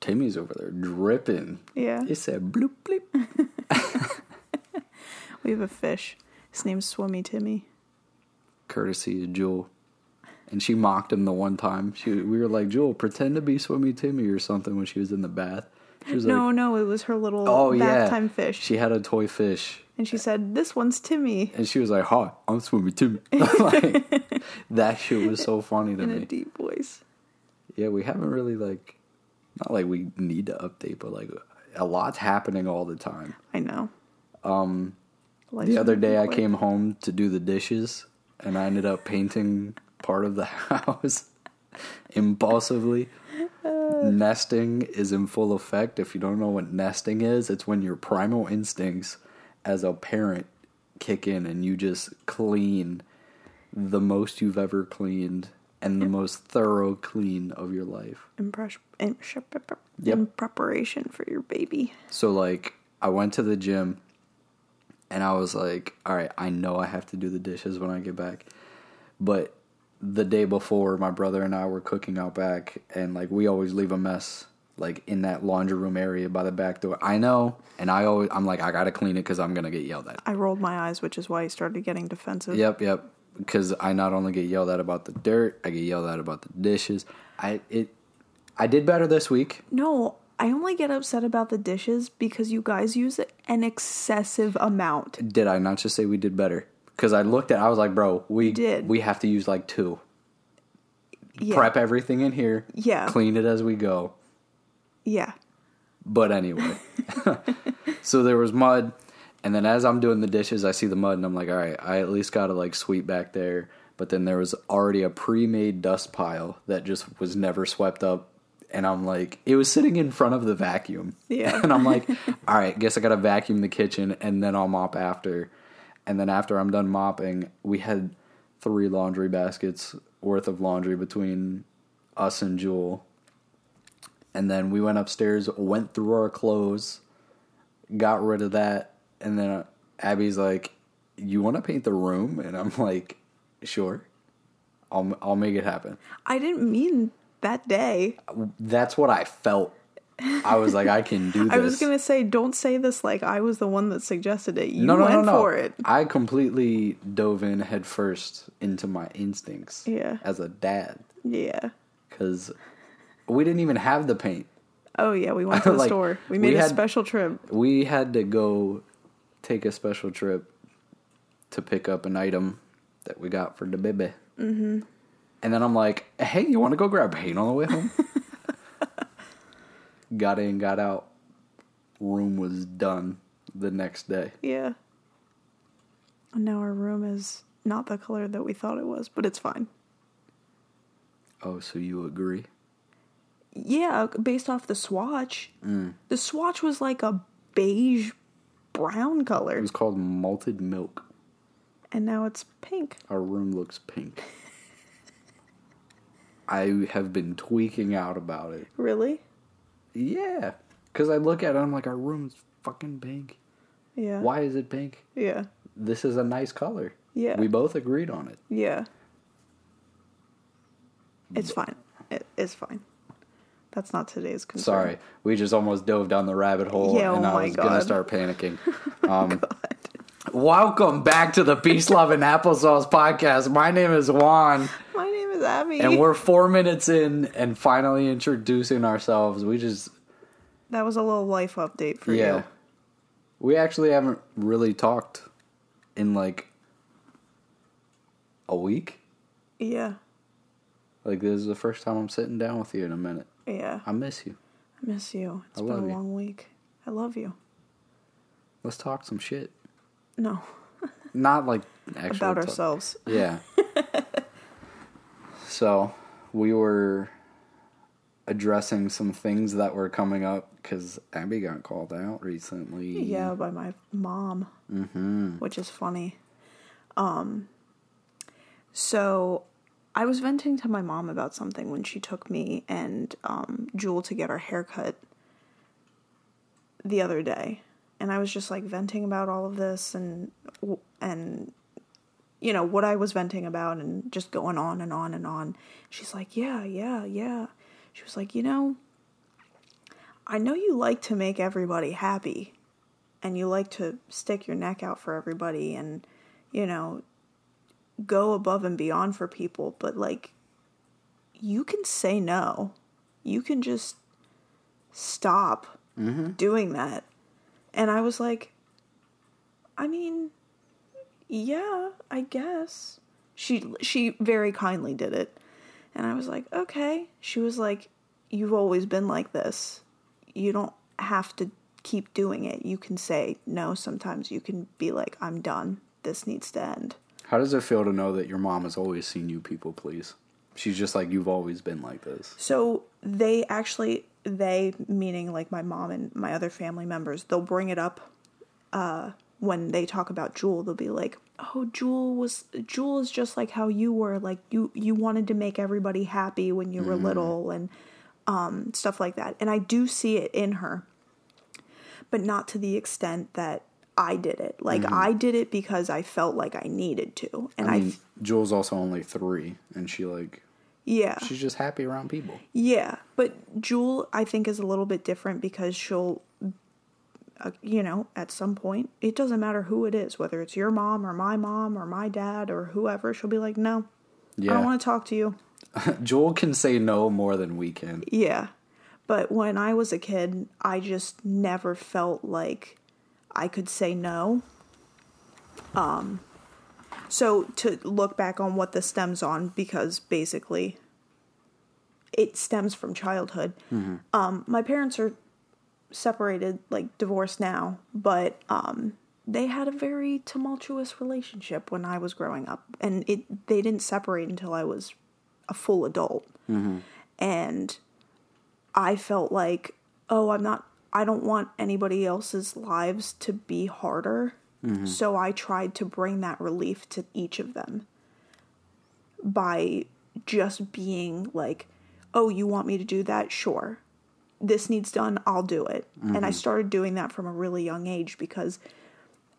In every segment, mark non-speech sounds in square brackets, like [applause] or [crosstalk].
Timmy's over there dripping. Yeah. It said bloop bloop. [laughs] We have a fish. His name's Swimmy Timmy. Courtesy of Jewel. And she mocked him the one time. She we were like, Jewel, pretend to be Swimmy Timmy or something when she was in the bath. She was No, like, no, it was her little Oh bath yeah. time fish. She had a toy fish. and she said, This one's Timmy. And she was like, Hi, I'm Swimmy Timmy. [laughs] [laughs] like, that shit was so funny to In a deep voice. Yeah, we haven't really like not like we need to update, but like a lot's happening all the time. I know. Um Life's the other day I came home to do the dishes and I ended up painting part of the [laughs] house impulsively. nesting is in full effect. If you don't know what nesting is, it's when your primal instincts as a parent kick in and you just clean the most you've ever cleaned and the most thorough clean of your life. in, in, Yep. in preparation for your baby. So like I went to the gym and I was like, all right, I know I have to do the dishes when I get back. But the day before my brother and I were cooking out back and like we always leave a mess like in that laundry room area by the back door. I know and I always I'm like I got to clean it cuz I'm to get yelled at. I rolled my eyes, which is why he started getting defensive. Yep, yep. Because I not only get yelled at about the dirt, I get yelled at about the dishes. I it I did better this week. No, I only get upset about the dishes because you guys use an excessive amount. Did I not just say we did better? Because I looked at, I was like, bro, we did. We have to use like two. Yeah. Prep everything in here. Yeah. Clean it as we go. Yeah. But anyway, [laughs] so there was mud, and then as I'm doing the dishes, I see the mud, and I'm like, all right, I at least got to like sweep back there. But then there was already a pre-made dust pile that just was never swept up, and I'm like, it was sitting in front of the vacuum. Yeah. [laughs] and I'm like, [laughs] all right, guess I got to vacuum the kitchen, and then I'll mop after. And then after I'm done mopping, we had three laundry baskets worth of laundry between us and Jewel. And then we went upstairs, went through our clothes, got rid of that, and then Abby's like, "You want to paint the room?" And I'm like, "Sure, I'll I'll make it happen." I didn't mean that day. That's what I felt. I was like, "I can do this." [laughs] I was gonna say, don't say this like I was the one that suggested it. You no, no, went no, no. for it. I completely dove in headfirst into my instincts. Yeah. As a dad, Yeah. because we didn't even have the paint. Oh yeah, we went [laughs] to the Like, store. We we made a had- special trip. we had to go take a special trip to pick up an item that we got for the baby. Mm-hmm. And then I'm like, hey, you want to go grab paint on the way home? [laughs] got in, got out. Room was done the next day. Yeah. And now our room is not the color that we thought it was, but it's fine. Oh, so you agree? Yeah, based off the swatch. Mm. The swatch was like a beige brown color. It was called malted milk. and now it's pink. Our room looks pink. [laughs] I have been tweaking out about it. Really? Yeah. Because I look at it, I'm like, our room's fucking pink. Yeah. Why is it pink? Yeah. This is a nice color. Yeah. We both agreed on it. Yeah. It's fine. It, it's fine. That's not today's concern. Sorry, we just almost dove down the rabbit hole, Yeah, and oh I was gonna start panicking. [laughs] Um, welcome back to the Peace, Love, and Applesauce podcast. My name is Juan, My name is Abby. and we're four minutes in and finally introducing ourselves. We just, that was a little life update for yeah, you. we actually haven't really talked in like a week. Yeah. Like this is the first time I'm sitting down with you in a minute. Yeah. I miss you. I miss you. It's I been a you. long week. I love you. Let's talk some shit. No. [laughs] Not like actually About talk- ourselves. Yeah. [laughs] so we were addressing some things that were coming up because Abby got called out recently. Yeah, by my mom, mm-hmm. which is funny. Um, so I was venting to my mom about something when she took me and um, Jewel to get our haircut the other day, and I was just like venting about all of this and and you know what I was venting about and just going on and on and on. She's like, "Yeah, yeah, yeah." She was like, "You know, I know you like to make everybody happy and you like to stick your neck out for everybody and, you know, go above and beyond for people, but like, you can say no. You can just stop mm-hmm. doing that. And I was like, I mean, yeah, I guess. She she very kindly did it. And I was like, okay. She was like, you've always been like this. You don't have to keep doing it. You can say no sometimes. You can be like, I'm done. This needs to end. How does it feel to know that your mom has always seen you people please? She's just like you've always been like this. So they actually, they meaning like my mom and my other family members, they'll bring it up uh, when they talk about Jewel. They'll be like, "Oh, Jewel was Jewel is just like how you were. Like you you wanted to make everybody happy when you were little and um, stuff like that." And I do see it in her, but not to the extent that I did it. Like I did it because I felt like I needed to, and I, mean, Jewel's also only three, and she like yeah she's just happy around people. Yeah, but Jewel, I think, is a little bit different because she'll, uh, you know, at some point, it doesn't matter who it is, whether it's your mom or my mom or my dad or whoever, she'll be like, no, I don't want to talk to you. [laughs] Jewel can say no more than we can. Yeah. But when I was a kid, I just never felt like I could say no. Um, so to look back on what this stems on, because basically it stems from childhood. Um, my parents are separated, like divorced now, but um, they had a very tumultuous relationship when I was growing up, and it they didn't separate until I was a full adult, and I felt like, oh, I'm not. I don't want anybody else's lives to be harder. Mm-hmm. So I tried to bring that relief to each of them by just being like, oh, you want me to do that? Sure. This needs done, I'll do it. And I mm-hmm. started doing that from a really young age because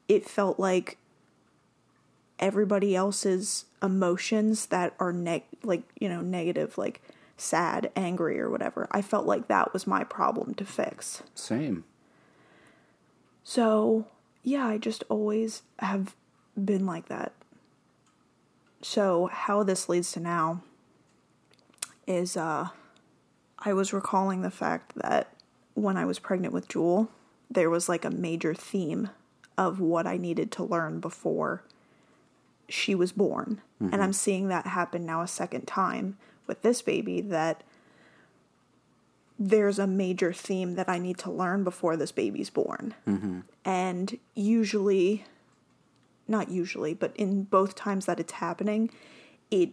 it felt like everybody else's emotions that are neg like, you know, negative, like sad, angry or whatever. I felt like that was my problem to fix. Same. So, yeah, I just always have been like that. So, how this leads to now is uh I was recalling the fact that when I was pregnant with Jewel, there was like a major theme of what I needed to learn before she was born. And I'm seeing that happen now a second time with this baby that there's a major theme that I need to learn before this baby's born. Mm-hmm. And usually, not usually, but in both times that it's happening, it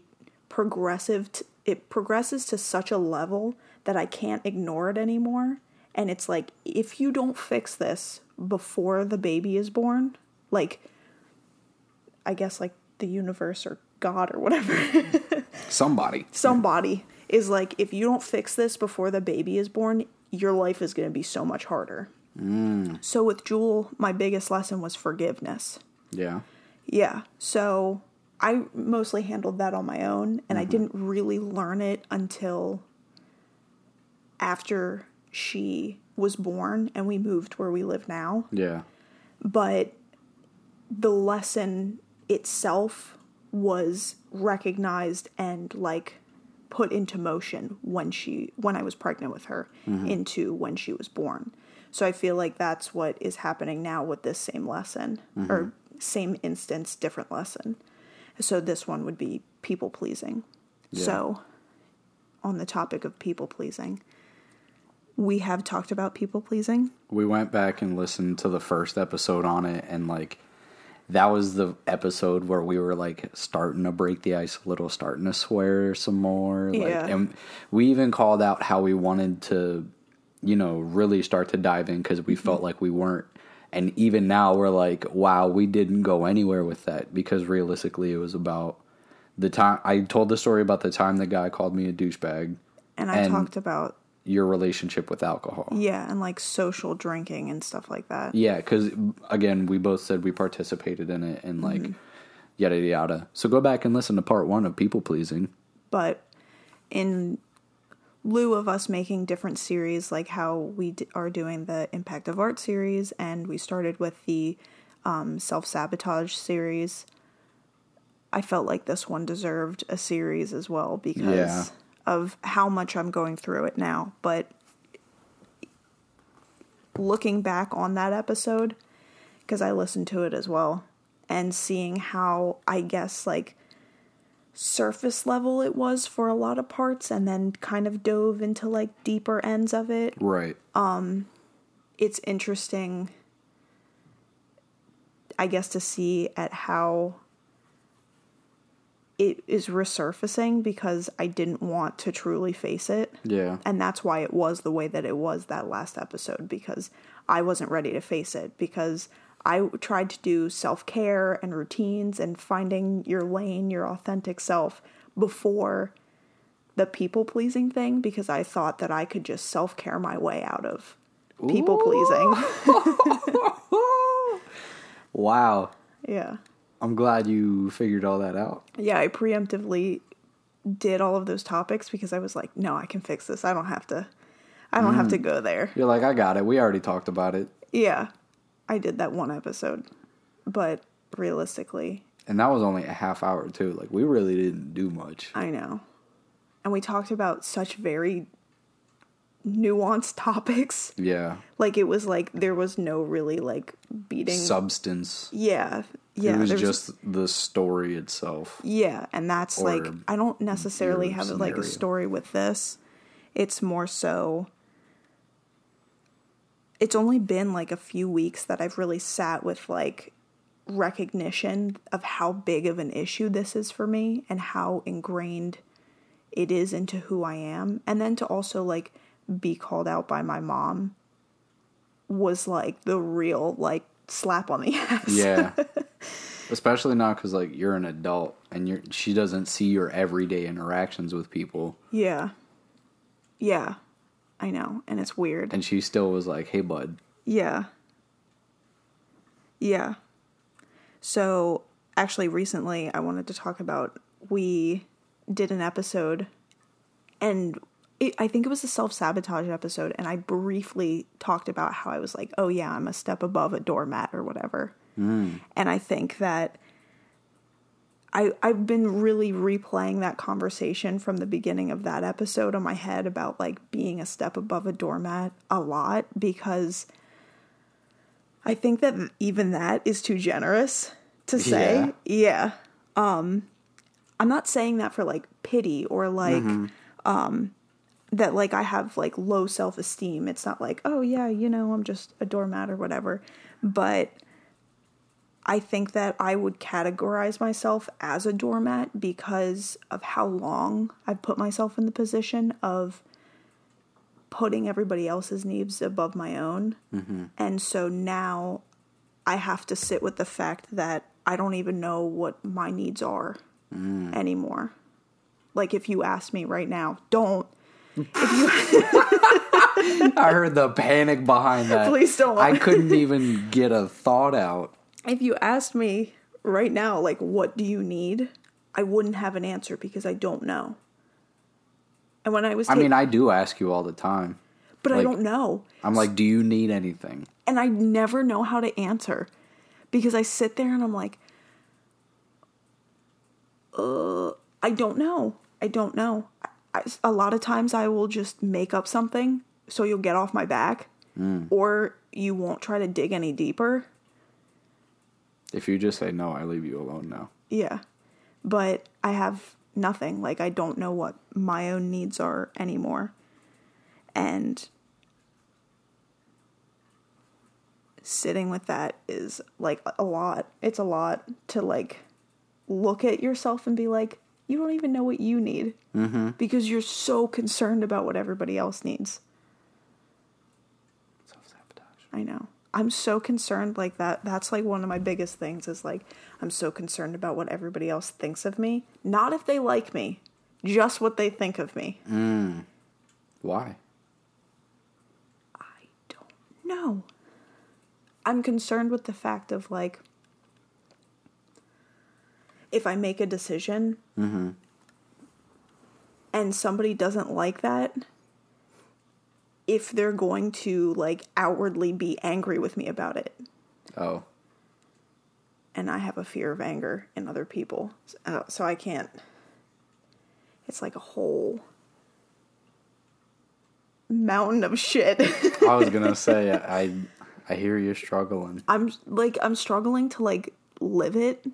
progressive t- it progresses to such a level that I can't ignore it anymore. And it's like if you don't fix this before the baby is born, like I guess like the universe or God or whatever [laughs] Somebody. somebody is like, if you don't fix this before the baby is born, your life is going to be so much harder. Mm. So with Jewel, my biggest lesson was forgiveness. Yeah. Yeah. So I mostly handled that on my own, and I mm-hmm. didn't really learn it until after she was born and we moved where we live now Yeah. but the lesson itself was recognized and like put into motion when she when I was pregnant with her mm-hmm. into when she was born. So I feel like that's what is happening now with this same lesson mm-hmm. or same instance different lesson. So this one would be people pleasing. So on the topic of people pleasing, we have talked about people pleasing. We went back and listened to the first episode on it, and like that was the episode where we were like starting to break the ice a little, starting to swear some more. Like, Yeah. and we even called out how we wanted to, you know, really start to dive in because we mm-hmm. felt like we weren't. And even now, we're like, wow, we didn't go anywhere with that because realistically, it was about the time. I told the story about the time the guy called me a douchebag, And I And- talked about your relationship with alcohol. Yeah, and like social drinking and stuff like that. Yeah, because again, we both said we participated in it and like yada yada yada. So go back and listen to part one of people pleasing. But in lieu of us making different series, like how we d- are doing the Impact of Art series, and we started with the um, Self Sabotage series, I felt like this one deserved a series as well because Yeah. Of how much I'm going through it now. But looking back on that episode, because I listened to it as well, and seeing how I guess like surface level it was for a lot of parts and then kind of dove into like deeper ends of it Right. Um it's interesting i guess to see at how it is resurfacing because i didn't want to truly face it yeah. and that's why it was the way that it was that last episode because I wasn't ready to face it because I tried to do self-care and routines and finding your lane, your authentic self before the people pleasing thing because I thought that I could just self-care my way out of people pleasing. [laughs] Wow. yeah. I'm glad you figured all that out. Yeah, I preemptively did all of those topics because I was like, no, I can fix this. I don't have to I don't have to mm. go there. You're like, I got it. We already talked about it. Yeah, I did that one episode, but realistically, And that was only a half hour too. Like we really didn't do much. I know. And we talked about such very nuanced [laughs] topics. Yeah. Like it was like there was no really like beating. Substance. yeah, yeah. it was just the story itself. yeah, and that's like I don't necessarily have like a story with this. It's more so. It's only been like a few weeks that I've really sat with like recognition of how big of an issue this is for me and how ingrained it is into who I am. And then to also like be called out by my mom was like the real like slap on the [laughs] ass. Yeah. Especially now because like you're an adult and you're she doesn't see your everyday interactions with people, Yeah. Yeah. I know. And it's weird. and she still was like, "Hey, bud." Yeah. Yeah. So, actually, recently I wanted to talk about we did an episode, and it, I think it was a self sabotage episode, and I briefly talked about how I was like, oh, yeah, I'm a step above a doormat or whatever. And I think that. I, I've been really replaying that conversation from the beginning of that episode on my head about like being a step above a doormat a lot because I think that even that is too generous to say. Yeah. Um I'm not saying that for like pity or like um that like I have like low self-esteem. It's not like, "Oh yeah, you know, I'm just a doormat or whatever." But I think that I would categorize myself as a doormat because of how long I've put myself in the position of putting everybody else's needs above my own. Mm-hmm. And so now I have to sit with the fact that I don't even know what my needs are mm. anymore. Like if you ask me right now, don't [laughs] I heard the panic behind that. Please don't. I couldn't even get a thought out. If you asked me right now like what do you need? I wouldn't have an answer because I don't know. And when I was I mean, I do ask you all the time. but I don't know. I'm like, "Do you need anything?" and I never know how to answer because I sit there and I'm like, uh, I don't know. I don't know. I, a lot of times I will just make up something so you'll get off my back, or you won't try to dig any deeper. If you just say no, I leave you alone now. Yeah, but I have nothing. Like I don't know what my own needs are anymore, and sitting with that is like a lot. It's a lot to like look at yourself and be like, you don't even know what you need mm-hmm. because you're so concerned about what everybody else needs. Self-sabotage. I know. I'm so concerned like that. That's like one of my biggest things is like I'm so concerned about what everybody else thinks of me. Not if they like me, just what they think of me. Mm. Why? I don't know. I'm concerned with the fact of like if I make a decision mm-hmm. and somebody doesn't like that, if they're going to like outwardly be angry with me about it. Oh. And I have a fear of anger in other people. Uh, so I can't. It's like a whole mountain of shit. I was gonna [laughs] say I I hear you're struggling. I'm like I'm struggling to like live it.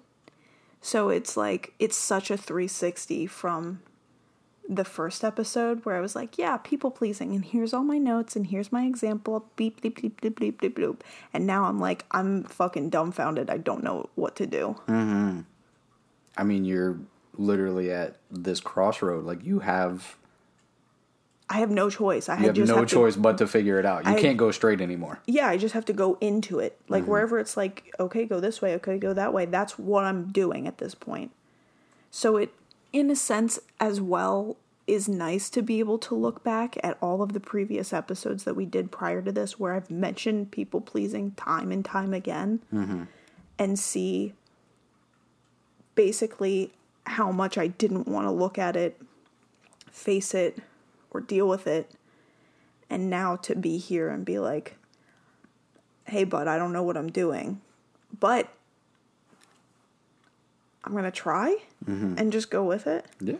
So it's like it's such a 360 from the first episode where I was like, yeah, people pleasing, and here's all my notes, and here's my example, beep, beep, beep, beep, beep, beep, beep. And now I'm like, I'm fucking dumbfounded. I don't know what to do. Mm-hmm. I mean, you're literally at this crossroad. Like, you have. I have no choice. I you have no have choice to, but to figure it out. You I- can't go straight anymore. yeah, I just have to go into it. Like wherever it's like, okay, go this way, okay, go that way. That's what I'm doing at this point. So it, in a sense, as well, is nice to be able to look back at all of the previous episodes that we did prior to this, where I've mentioned people pleasing time and time again, mm-hmm. and see basically how much I didn't want to look at it, face it, or deal with it. And now to be here and be like, hey, bud, I don't know what I'm doing, but I'm going to try and just go with it. Yeah.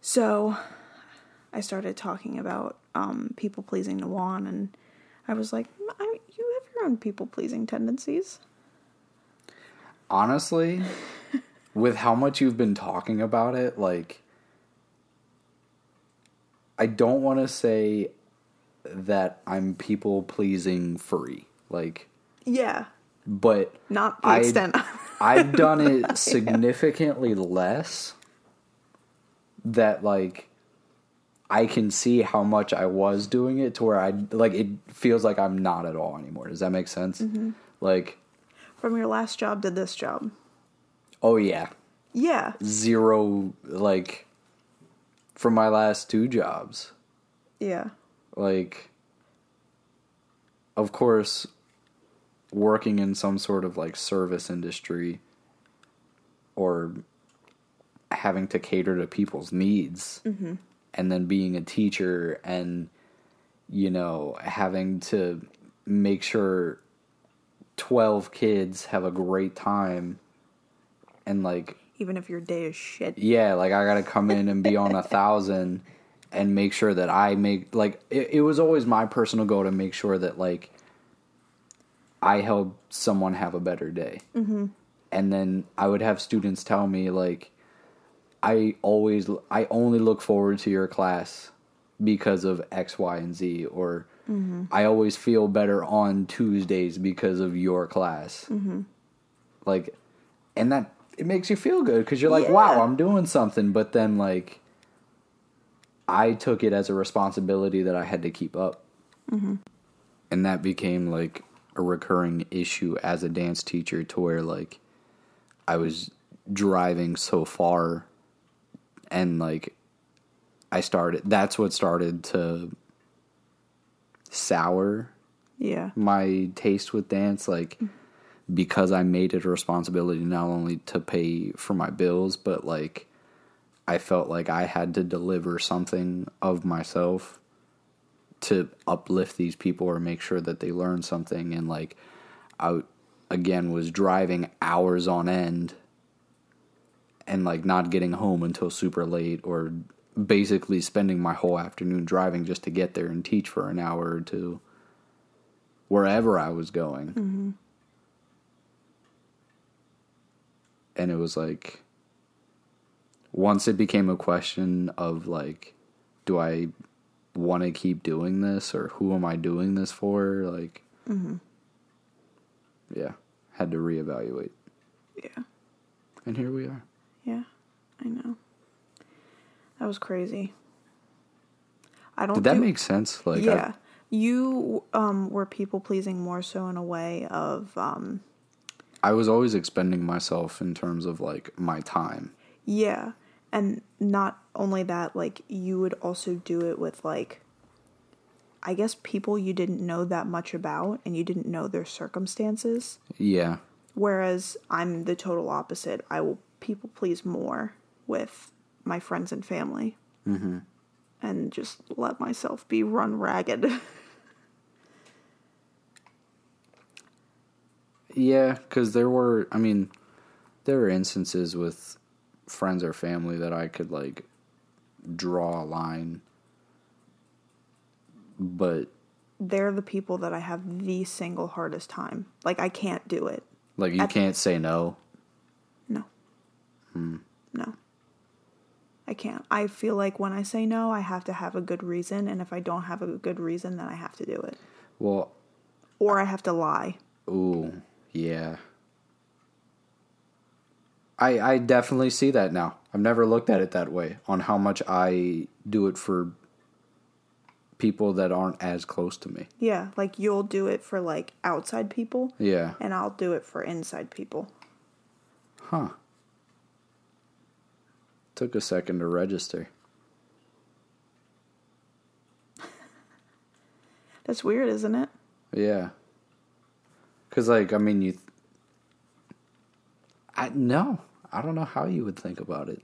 So I started talking about um, people pleasing to Juan, and I was like, I, you have your own people pleasing tendencies. Honestly, [laughs] with how much you've been talking about it, like, I don't want to say that I'm people pleasing free. Like, Yeah, but not the I- extent. I've [laughs] done it significantly less that like I can see how much I was doing it to where I like it feels like I'm not at all anymore. Does that make sense? Mm-hmm. Like, From your last job to this job. oh yeah, Yeah, zero like from my last two jobs. yeah, Like of course working in some sort of like service industry or having to cater to people's needs mm-hmm. and then being a teacher and you know having to make sure 12 kids have a great time and like even if your day is shit. yeah, like I gotta come in and be on a [laughs] thousand and make sure that I make like it, it was always my personal goal to make sure that like I help someone have a better day. Mm-hmm. And then I would have students tell me like I always I only look forward to your class because of X, Y, and Z or I always feel better on Tuesdays because of your class. Mm-hmm. Like, and that it makes you feel good because you're like, Yeah. wow, I'm doing something. But then, like, I took it as a responsibility that I had to keep up, and that became like a recurring issue as a dance teacher to where like I was driving so far, and like I started. That's what started to sour Yeah, my taste with dance like mm-hmm. because I made it a responsibility not only to pay for my bills but like I felt like I had to deliver something of myself to uplift these people or make sure that they learn something and like I again was driving hours on end and like not getting home until super late or basically spending my whole afternoon driving just to get there and teach for an hour or two wherever I was going. Mm-hmm. And it was like, once it became a question of like, do I want to keep doing this or who am I doing this for? Like, yeah, had to reevaluate. yeah, And here we are. yeah. I know. That was crazy. I don't. Did that do- make sense? Like, I- yeah, you um were people pleasing more so in a way of um I was always expending myself in terms of like my time. Yeah. And not only that, like you would also do it with like I guess people you didn't know that much about and you didn't know their circumstances. Yeah. Whereas I'm the total opposite. I will people please more with my friends and family. Mm-hmm. and just let myself be run ragged. [laughs] Yeah, because there were, I mean, there were instances with friends or family that I could like draw a line, but They're the people that I have the single hardest time. Like I can't do it. like you At- can't say no. No. Hmm. No. I can't. I feel like when I say no, I have to have a good reason, and if I don't have a good reason, then I have to do it. Well, Or I have to lie. ooh, yeah. I I definitely see that now. I've never looked at it that way on how much I do it for people that aren't as close to me. Yeah, like you'll do it for like outside people, Yeah. and I'll do it for inside people. Huh. Took a second to register. [laughs] That's weird, isn't it? Yeah. Cuz like I mean you I no, I don't know how you would think about it.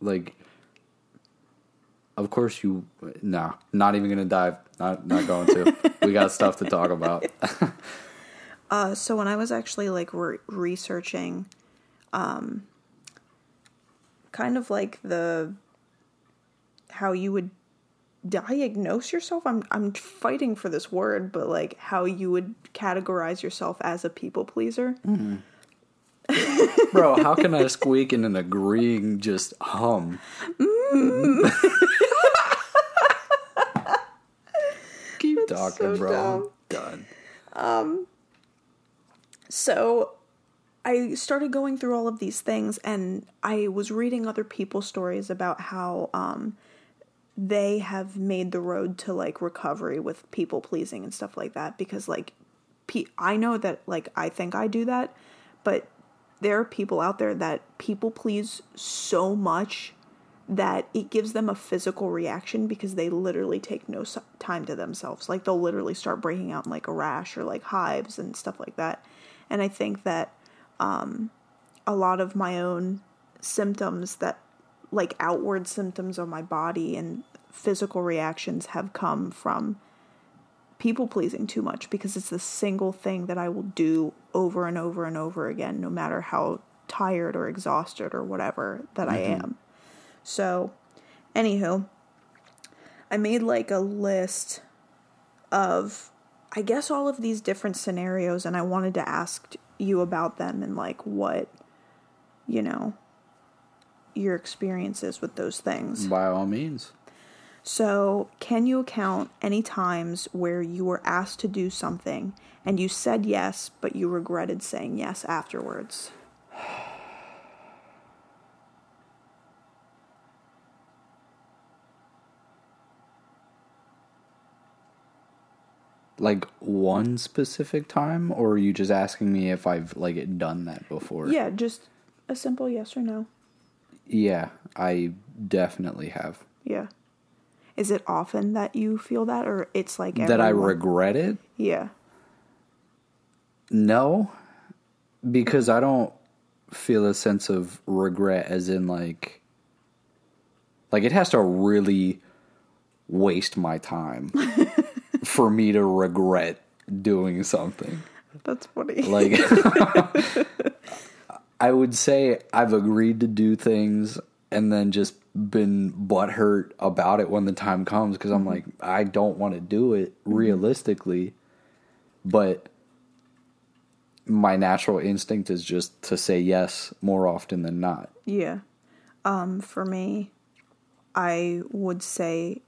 Like of course you no, not even to dive. Not not going to. we got [laughs] stuff to talk about. [laughs] Uh, so when I was actually like re- researching, um, kind of like the how you would diagnose yourself. I'm I'm fighting for this word, but like how you would categorize yourself as a people pleaser. Bro, how can I squeak in an agreeing just hum? Keep talking, so bro. I'm done. So I started going through all of these things and I was reading other people's stories about how um they have made the road to like recovery with people pleasing and stuff like that because like pe- I know that like I think I do that but there are people out there that people please so much that it gives them a physical reaction because they literally take no time to themselves. Like they'll literally start breaking out in like a rash or like hives and stuff like that. And I think that um, a lot of my own symptoms that like outward symptoms on my body and physical reactions have come from people pleasing too much because it's the single thing that I will do over and over and over again, no matter how tired or exhausted or whatever that I mm-hmm. am. So, anywho, I made like a list of, I guess, all of these different scenarios, and I wanted to ask you about them and like what, you know, your experiences with those things. By all means. So, can you account any times where you were asked to do something and you said yes, but you regretted saying yes afterwards? Like one specific time, or are you just asking me if I've like done that before? Yeah, just a simple yes or no. Yeah, I definitely have. Yeah. Is it often that you feel that, or it's like That I regret it? Yeah. No, because I don't feel a sense of regret as in like like it has to really waste my time [laughs] for me to regret doing something. That's funny. Like [laughs] [laughs] I would say I've agreed to do things and then just been butthurt about it when the time comes because I'm like I don't want to do it realistically, but my natural instinct is just to say yes more often than not. Yeah. Um, for me, I would say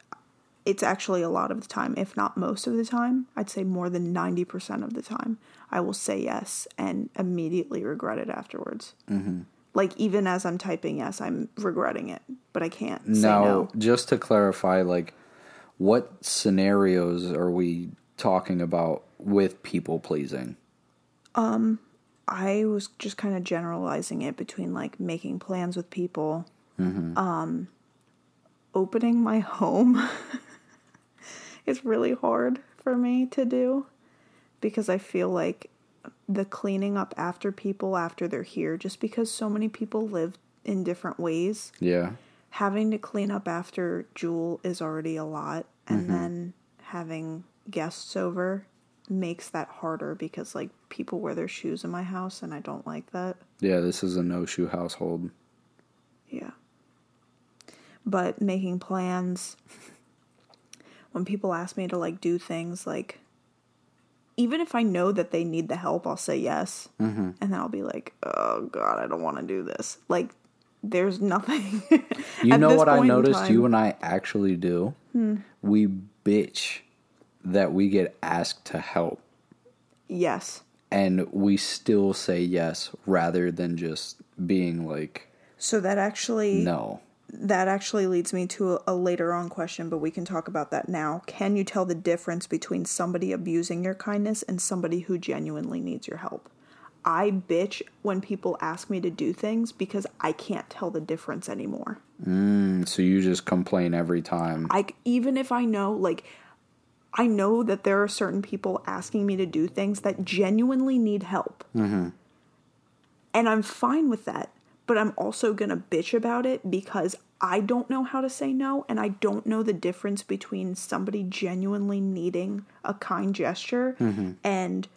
it's actually a lot of the time, if not most of the time. I'd say more than 90% of the time, I will say yes and immediately regret it afterwards. Mm-hmm. Like, even as I'm typing yes, I'm regretting it, but I can't say now, no. just to clarify, like, what scenarios are we talking about with people pleasing? Um, I was just kind of generalizing it between like making plans with people, um, opening my home. [laughs] it's really hard for me to do because I feel like the cleaning up after people after they're here, just because so many people live in different ways, Yeah. having to clean up after Jewel is already a lot, and Mm-hmm. then having guests over makes that harder because like people wear their shoes in my house, and I don't like that. Yeah, this is a no shoe household. Yeah. But making plans when people ask me to like do things like even if I know that they need the help, I'll say yes. Mm-hmm. And then I'll be like, "Oh god, I don't want to do this." Like there's nothing. [laughs] You know what I noticed time- Hmm. you and I actually do? We bitch that we get asked to help Yes. and we still say yes rather than just being like So that actually no. That actually leads me to a, later on question, but we can talk about that now. Can you tell the difference between somebody abusing your kindness and somebody who genuinely needs your help? I bitch when people ask me to do things because I can't tell the difference anymore. Mm, so you just complain every time. I even if I know like I know that there are certain people asking me to do things that genuinely need help. Mm-hmm. And I'm fine with that, but I'm also going to bitch about it because I don't know how to say no and I don't know the difference between somebody genuinely needing a kind gesture mm-hmm. and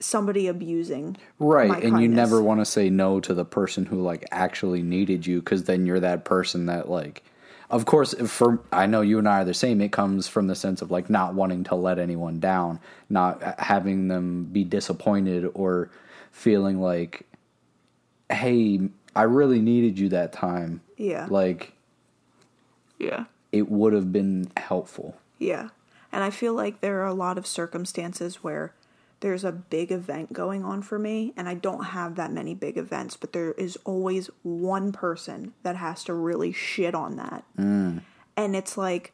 somebody abusing Right, and you never want to say no to the person who like actually needed you because then you're that person that like of course for I know you and I are the same it comes from the sense of like not wanting to let anyone down, not having them be disappointed or feeling like hey, I really needed you that time. Yeah. Like yeah. it would have been helpful. Yeah. And I feel like there are a lot of circumstances where there's a big event going on for me, and I don't have that many big events, but there is always one person that has to really shit on that. Mm. And it's like,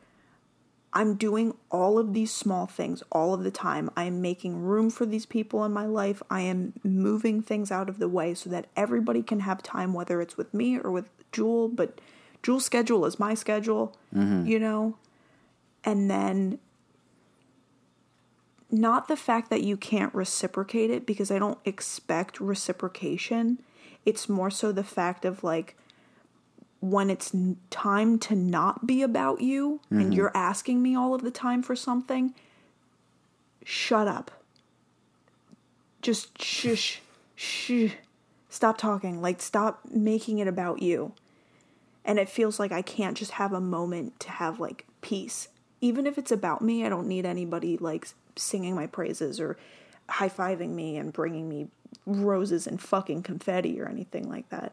I'm doing all of these small things all of the time. I am making room for these people in my life. I am moving things out of the way so that everybody can have time, whether it's with me or with Jewel. But Jewel's schedule is my schedule, mm-hmm. you know? And then not the fact that you can't reciprocate it because I don't expect reciprocation. It's more so the fact of like when it's time to not be about you and mm-hmm. you're asking me all of the time for something, shut up. Just shush, shh. Stop talking. Like, stop making it about you. And it feels like I can't just have a moment to have like peace. Even if it's about me, I don't need anybody like singing my praises or high fiving me and bringing me roses and fucking confetti or anything like that.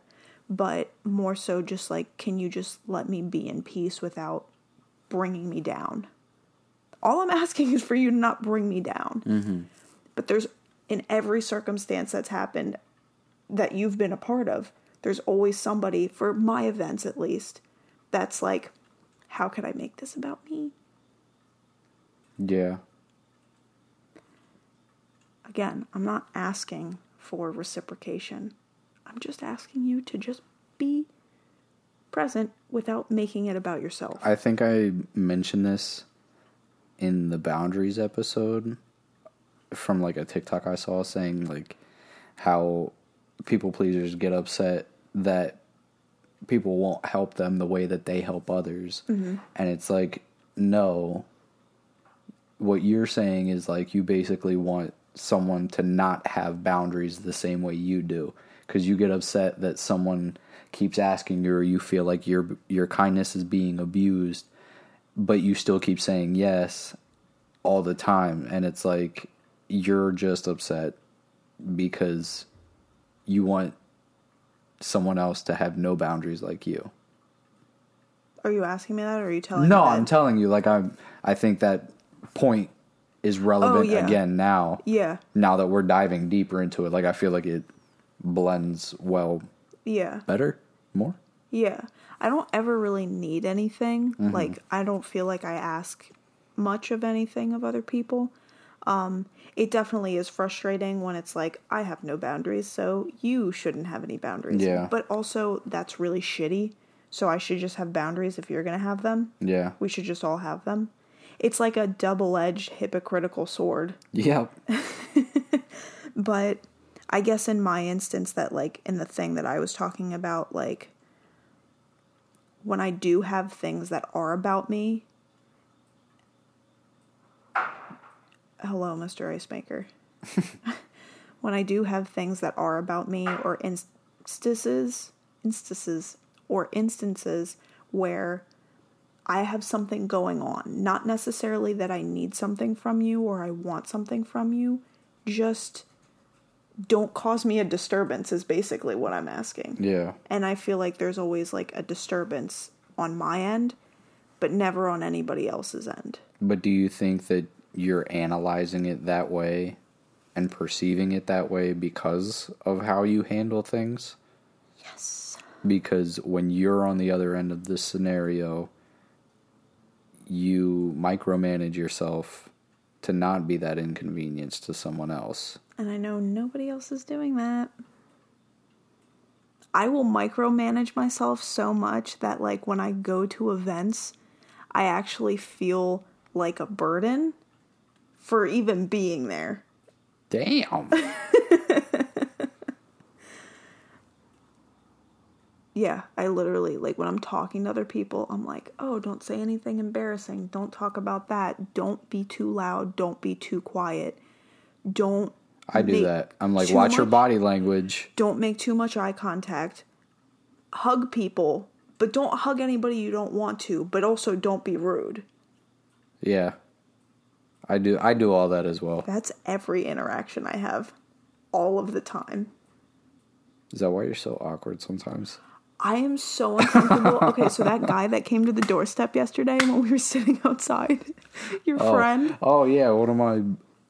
But more so, just like, can you just let me be in peace without bringing me down? All I'm [laughs] asking is for you to not bring me down. Mm-hmm. But there's, in every circumstance that's happened that you've been a part of, there's always somebody, for my events at least, that's like, how could I make this about me? Yeah. Again, I'm not asking for reciprocation. I'm just asking you to just be present without making it about yourself. I think I mentioned this in the boundaries episode from like a TikTok I saw saying like how people pleasers get upset that people won't help them the way that they help others. Mm-hmm. And it's like no what you're saying is like you basically want someone to not have boundaries the same way you do because you get upset that someone keeps asking you or you feel like your your kindness is being abused but you still keep saying yes all the time and it's like you're just upset because you want someone else to have no boundaries like you Are you asking me that or are you telling no me that? i'm telling you like i'm i think that point is relevant Oh, yeah. again now Yeah, now that we're diving deeper into it like i feel like it blends well yeah. better more Yeah. I don't ever really need anything. Mm-hmm. Like I don't feel like I ask much of anything of other people. Um it definitely is frustrating when it's like I have no boundaries, so you shouldn't have any boundaries. Yeah. But also that's really shitty. So I should just have boundaries if you're going to have them. yeah We should just all have them. It's like a double-edged hypocritical sword. yeah [laughs] But I guess in my instance, that like in the thing that I was talking about, like when I do have things that are about me. Hello, Mr. Ice Maker. [laughs] when I do have things that are about me or instances, instances or instances where I have something going on, not necessarily that I need something from you or I want something from you, just don't cause me a disturbance is basically what I'm asking. Yeah. And I feel like there's always like a disturbance on my end, but never on anybody else's end. But do you think that you're analyzing it that way and perceiving it that way because of how you handle things? Yes. Because when you're on the other end of this scenario, you micromanage yourself to not be that inconvenience to someone else. And I know nobody else is doing that. I will micromanage myself so much that, like, when I go to events, I actually feel like a burden for even being there. Damn. [laughs] yeah, I literally, like, when I'm talking to other people, I'm like, oh, don't say anything embarrassing. Don't talk about that. Don't be too loud. Don't be too quiet. Don't I do that. I'm like, watch much, your body language. Don't make too much eye contact. Hug people, but don't hug anybody you don't want to, but also don't be rude. Yeah. I do I do all that as well. That's every interaction I have all of the time. Is that why you're so awkward sometimes? I am so uncomfortable. [laughs] okay, so that guy that came to the doorstep yesterday when we were sitting [laughs] outside, your oh. friend. Oh yeah, one of my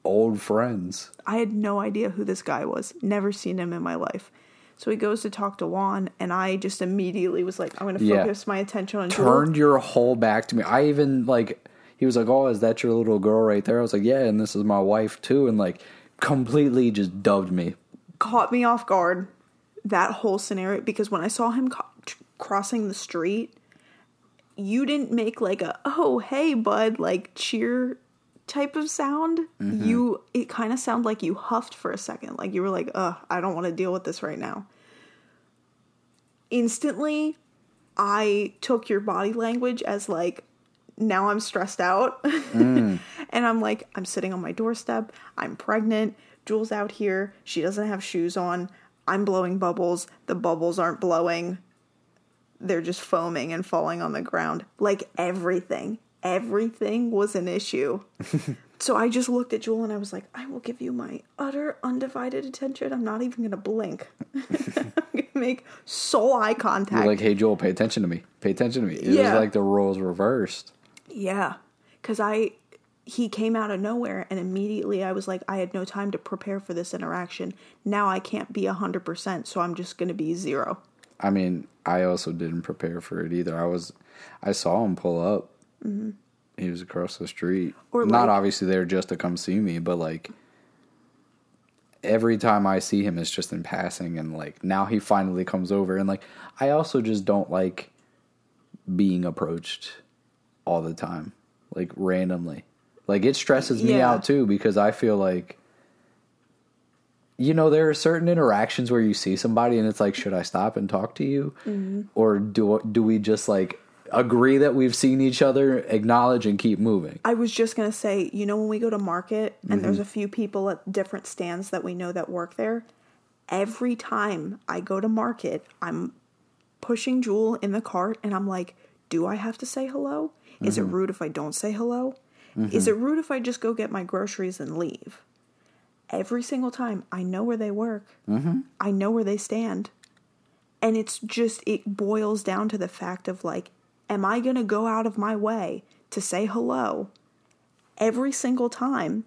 old friends. I had no idea who this guy was. Never seen him in my life. So he goes to talk to Juan, and I just immediately was like, I'm going to focus yeah. my attention on. Turned your whole back to me. I even like. He was like, "Oh, is that your little girl right there?" I was like, "Yeah," and this is my wife too, and like completely just dubbed me. Caught me off guard. That whole scenario because when I saw him co- crossing the street, you didn't make like a "Oh, hey, bud," like cheer type of sound, mm-hmm. you it kind of sounded like you huffed for a second, like you were like, "Ugh, I don't want to deal with this right now." Instantly, I took your body language as like, now I'm stressed out. Mm. [laughs] and I'm like, I'm sitting on my doorstep. I'm pregnant. Jewel's out here. She doesn't have shoes on. I'm blowing bubbles. The bubbles aren't blowing. They're just foaming and falling on the ground. Like everything everything was an issue. [laughs] so I just looked at Jewel and I was like, I will give you my utter undivided attention. I'm not even going to blink. [laughs] [laughs] I'm going to make soul eye contact. You're like, hey, Jewel, pay attention to me. Pay attention to me. It yeah. was like the roles reversed. Yeah. Because I, he came out of nowhere and immediately I was like, I had no time to prepare for this interaction. Now I can't be 100%, so I'm just going to be zero. I mean, I also didn't prepare for it either. I was, I saw him pull up Mm-hmm. He was across the street. Or like, Not obviously there just to come see me, but like every time I see him, it's just in passing, and like now he finally comes over, and like I also just don't like being approached all the time, like randomly. Like it stresses me yeah. out too because I feel like you know there are certain interactions where you see somebody and it's like should I stop and talk to you mm-hmm. or do do we just like agree that we've seen each other, acknowledge, and keep moving. I was just gonna say, you know, when we go to market and mm-hmm. there's a few people at different stands that we know that work there, every time I go to market, I'm pushing Jewel in the cart and I'm like, do I have to say hello? Is mm-hmm. it rude if I don't say hello? Mm-hmm. Is it rude if I just go get my groceries and leave? Every single time, I know where they work. Mm-hmm. I know where they stand. And it's just, it boils down to the fact of like, am I going to go out of my way to say hello every single time,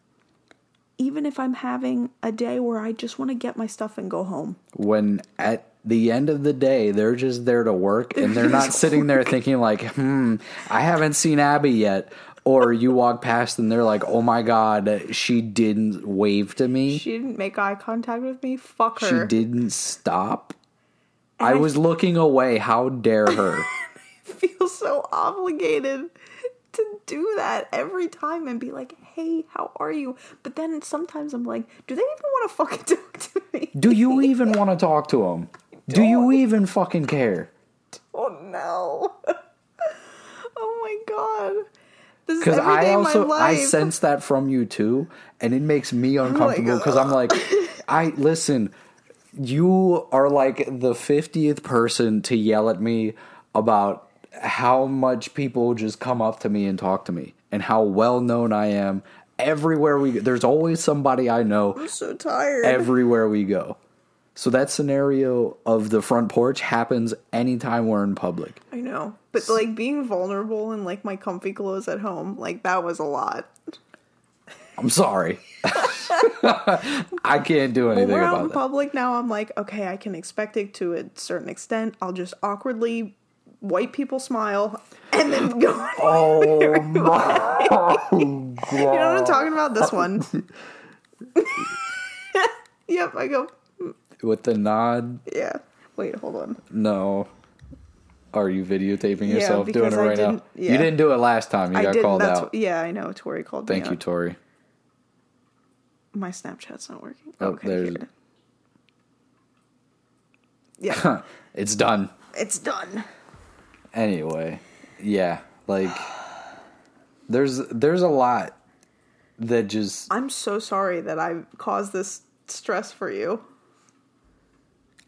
even if I'm having a day where I just want to get my stuff and go home? When at the end of the day, they're just there to work [laughs] and they're not sitting there thinking, like, hmm, I haven't seen Abby yet. Or you walk past and they're like, oh my God, she didn't wave to me. She didn't make eye contact with me. Fuck her. She didn't stop. I, I was looking away. How dare her? [laughs] [laughs] feel so obligated to do that every time and be like, hey, how are you? But then sometimes I'm like, do they even want to fucking [laughs] talk to me? Do you even want to talk to them? Do you even fucking care? Oh no. [laughs] oh my god. This is Because I day of my also I sense that from you too, and it makes me oh, uncomfortable because I'm like, I listen. You are like the fiftieth person to yell at me about how much people just come up to me and talk to me, and how well known I am everywhere we. Go. There's always somebody I know I'm so tired. everywhere we go. So that scenario of the front porch happens anytime we're in public. I know. But like being vulnerable in like my comfy clothes at home, like that was a lot. I'm sorry. [laughs] I can't do When anything we're out in that. public now, I'm like, okay, I can expect it to a certain extent. I'll just awkwardly white people smile and then go. [laughs] [laughs] Oh [laughs] my You know what I'm talking about? This one. yep, I go, mm. With the nod, yeah. Wait, hold on. no. Are you videotaping Yeah, yourself doing it right now? yeah. You didn't do it last time. You I got didn't. called out. what- yeah, I know. Tori called Thank me. you. Tori. My Snapchat's not working. Oh, okay, there's- here. Yeah, It's done. it's done. Anyway, yeah, like there's there's a lot that just I'm so sorry that I caused this stress for you.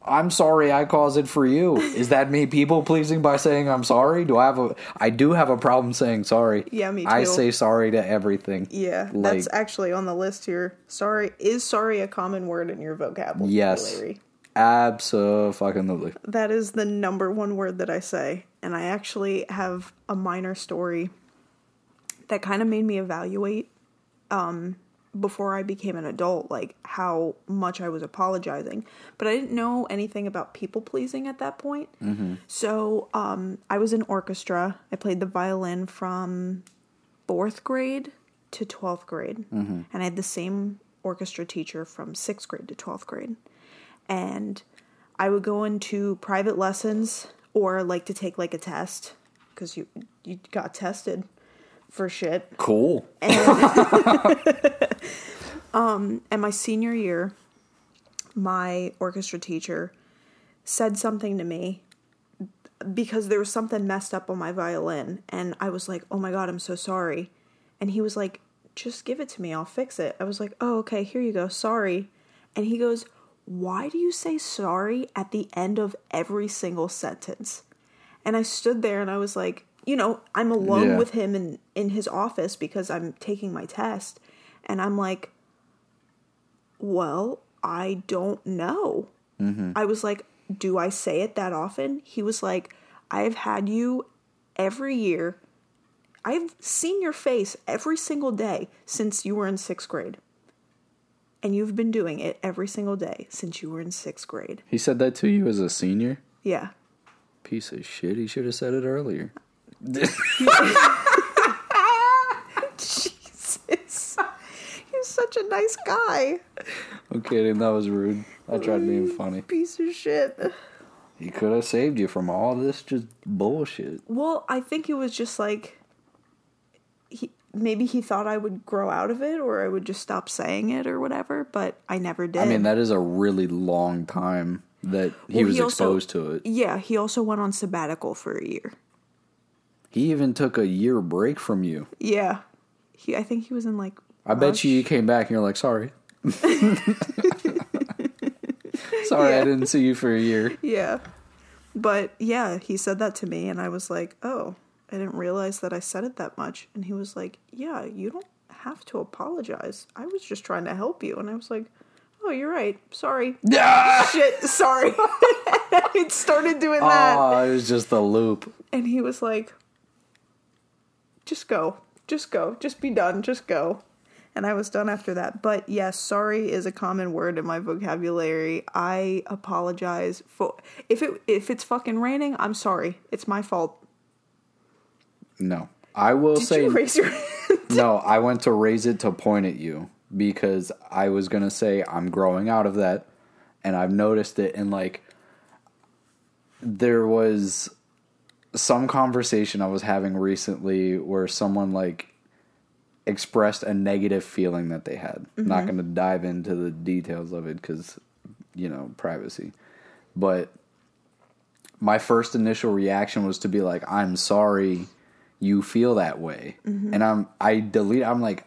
I'm sorry I caused it for you. Is that me people pleasing by saying I'm sorry? Do I have a I do have a problem saying sorry. Yeah, me too. I say sorry to everything. Yeah, Like- that's actually on the list here. Sorry, is sorry a common word in your vocabulary? Yes. Absolutely. Lovely. That is the number one word that I say. And I actually have a minor story that kind of made me evaluate um, before I became an adult, like how much I was apologizing. But I didn't know anything about people pleasing at that point. So um, I was in orchestra. I played the violin from fourth grade to 12th grade. And I had the same orchestra teacher from sixth grade to 12th grade. And I would go into private lessons or like to take like a test because you you got tested for shit. Cool. [laughs] [laughs] Um, and my senior year, my orchestra teacher said something to me because there was something messed up on my violin. And I was like, oh my God, I'm so sorry. And he was like, just give it to me, I'll fix it. I was like, oh, okay, here you go, sorry. And he goes, why do you say sorry at the end of every single sentence? And I stood there and I was like, you know, I'm alone Yeah. with him in, in his office because I'm taking my test. And I'm like, well, I don't know. Mm-hmm. I was like, do I say it that often? He was like, I've had you every year. I've seen your face every single day since you were in sixth grade. And you've been doing it every single day since you were in sixth grade. He said that to you as a senior? Yeah. Piece of shit. He should have said it earlier. [laughs] Jesus. He's such a nice guy. I'm kidding. That was rude. I tried being funny. Piece of shit. He could have saved you from all this just bullshit. Well, I think it was just like maybe he thought I would grow out of it or I would just stop saying it or whatever, but I never did. I mean, that is a really long time that he Well, was he also- exposed to it. yeah, he also went on sabbatical for a year. He even took a year break from you. Yeah. He I think he was in like I bet you you came back and you're like, sorry. [laughs] sorry, I didn't see you for a year. Yeah. But yeah, he said that to me and I was like, "Oh, I didn't realize that I said it that much." And he was like, "Yeah, you don't have to apologize. I was just trying to help you." And I was like, "Oh, you're right. Sorry." [laughs] Shit, sorry. [laughs] it started doing that. Oh, it was just the loop. And he was like, just go. Just go. Just be done. Just go. And I was done after that. But yes, sorry is a common word in my vocabulary. I apologize for if it if it's fucking raining, I'm sorry. It's my fault. No. I will Did say you raise your hand? [laughs] no, I went to raise it to point at you because I was going to say I'm growing out of that and I've noticed it and like there was some conversation I was having recently where someone like expressed a negative feeling that they had. Not mm-hmm. going to dive into the details of it cuz you know, privacy. But my first initial reaction was to be like, "I'm sorry, you feel that way," mm-hmm. and I'm I delete. I'm like,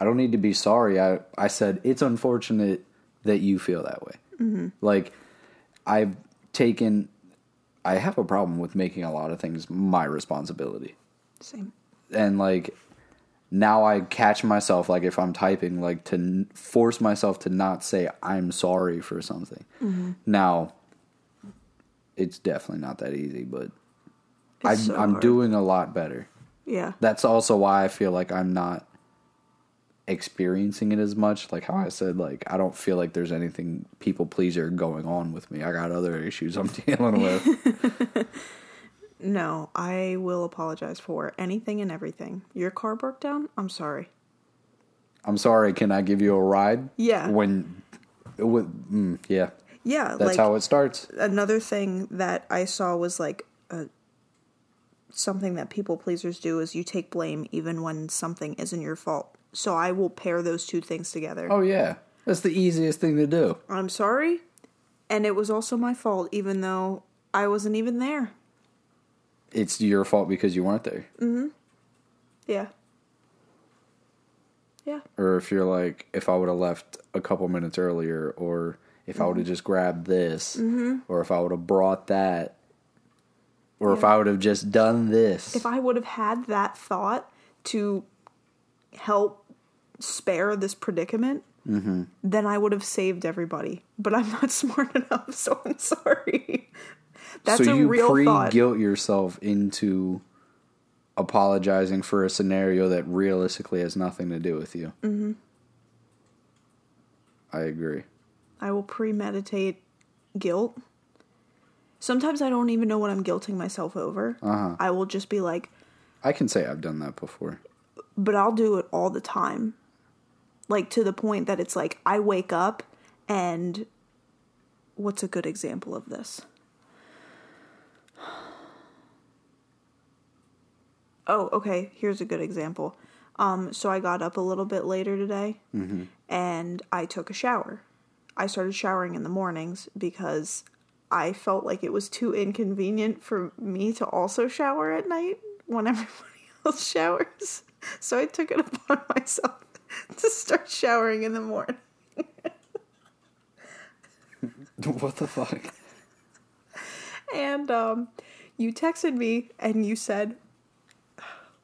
I don't need to be sorry. I I said it's unfortunate that you feel that way. Mm-hmm. Like I've taken. I have a problem with making a lot of things my responsibility Same. and like now I catch myself like if I'm typing like to n- force myself to not say I'm sorry for something. Mm-hmm. Now it's definitely not that easy, but I, so I'm hard. doing a lot better. Yeah. That's also why I feel like I'm not experiencing it as much. Like how I said, like I don't feel like there's anything people pleaser going on with me. I got other issues I'm [laughs] dealing with. [laughs] No, I will apologize for anything and everything. Your car broke down? I'm sorry. I'm sorry. Can I give you a ride? Yeah. When, with, mm, yeah. Yeah, That's like how it starts. another thing that I saw was like a, something that people pleasers do is you take blame even when something isn't your fault. So I will pair those two things together. Oh yeah, that's the easiest thing to do. I'm sorry, and it was also my fault, even though I wasn't even there. It's your fault because you weren't there. Mhm. Yeah. Yeah. Or if you're like, if I would have left a couple minutes earlier, or if I would have just grabbed this, or if I would have brought that, or if I would have just done this. If I would have had that thought to help spare this predicament, then I would have saved everybody. But I'm not [laughs] smart enough, so I'm sorry. [laughs] That's so a real pre thought. guilt yourself into apologizing for a scenario that realistically has nothing to do with you. Mm-hmm. I agree. I will premeditate guilt. Sometimes I don't even know what I'm guilting myself over. Uh-huh. I will just be like, I can say I've done that before. but I'll do it all the time. Like to the point that it's like I wake up and what's a good example of this? [sighs] Oh, okay, here's a good example. Um so I got up a little bit later today and I took a shower. I started showering in the mornings because I felt like it was too inconvenient for me to also shower at night when [laughs] everybody else showers. So I took it [laughs] upon myself to start showering in the morning. [laughs] what the fuck? And um, you texted me and you said,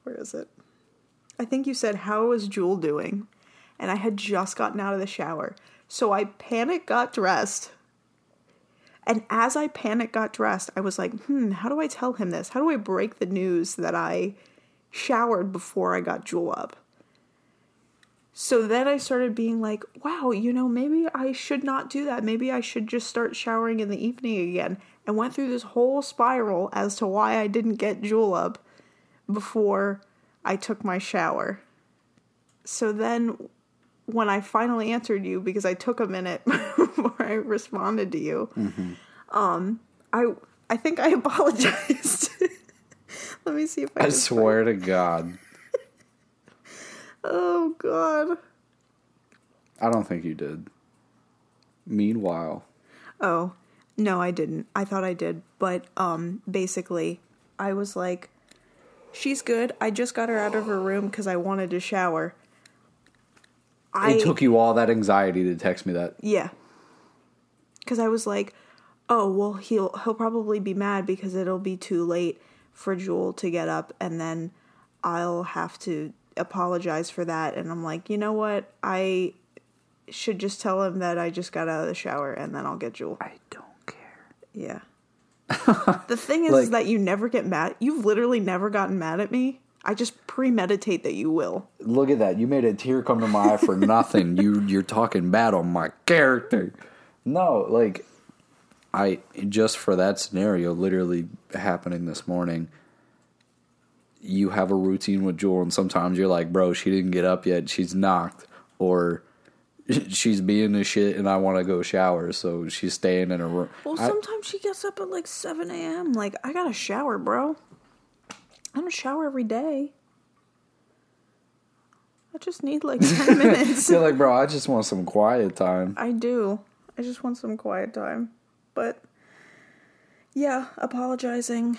where is it? I think you said, How is Jewel doing? And I had just gotten out of the shower. So I panic got dressed. And as I panic got dressed, I was like, hmm, how do I tell him this? How do I break the news that I showered before I got Jewel up? So then I started being like, wow, you know, maybe I should not do that. Maybe I should just start showering in the evening again. And went through this whole spiral as to why I didn't get Jewel up before I took my shower. So then when I finally answered you, because I took a minute [laughs] before I responded to you, um, I I think I [laughs] apologized. [laughs] Let me see if I, I swear to God. Oh God. I don't think you did. Meanwhile, Oh, no, I didn't. I thought I did, but um basically I was like she's good. I just got her out of her room cuz I wanted to shower. I it took you all that anxiety to text me that. Yeah. Cuz I was like, "Oh, well, he'll he'll probably be mad because it'll be too late for Jewel to get up and then I'll have to apologize for that." And I'm like, "You know what? I should just tell him that I just got out of the shower and then I'll get Jewel." I don't care. Yeah. [laughs] the thing is, Like- is that you never get mad. You've literally never gotten mad at me. I just premeditate that you will. Look at that. You made a tear come to my eye for nothing. you you're talking bad on my character. No, like I just for that scenario literally happening this morning. You have a routine with Jewel and sometimes you're like, "Bro, she didn't get up yet. She's knocked." Or [laughs] she's being a shit and I want to go shower, so she's staying in her room. Well, I- sometimes she gets up at like 7 a.m. Like, I gotta shower, bro. I don't shower every day. I just need like [laughs] 10 minutes. You're like, bro, I just want some quiet time. I do. I just want some quiet time. But Yeah, apologizing,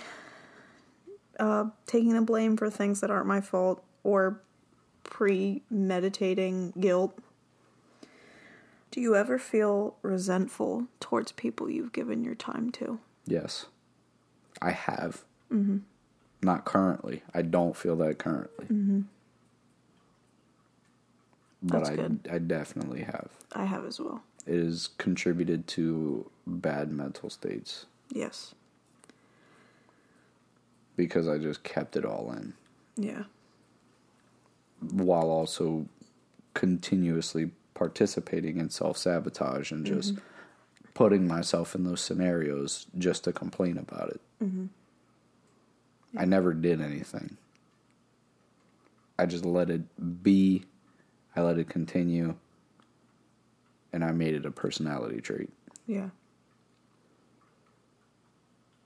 uh, taking the blame for things that aren't my fault, or premeditating guilt. Do you ever feel resentful towards people you've given your time to? Yes. I have. Mm-hmm. Not currently. I don't feel that currently. Mm-hmm. But That's I, good. I definitely have. I have as well. It has contributed to bad mental states Yes. because I just kept it all in Yeah. while also continuously participating in self sabotage and just putting myself in those scenarios just to complain about it. I never did anything. I just let it be. I let it continue. And I made it a personality trait. Yeah.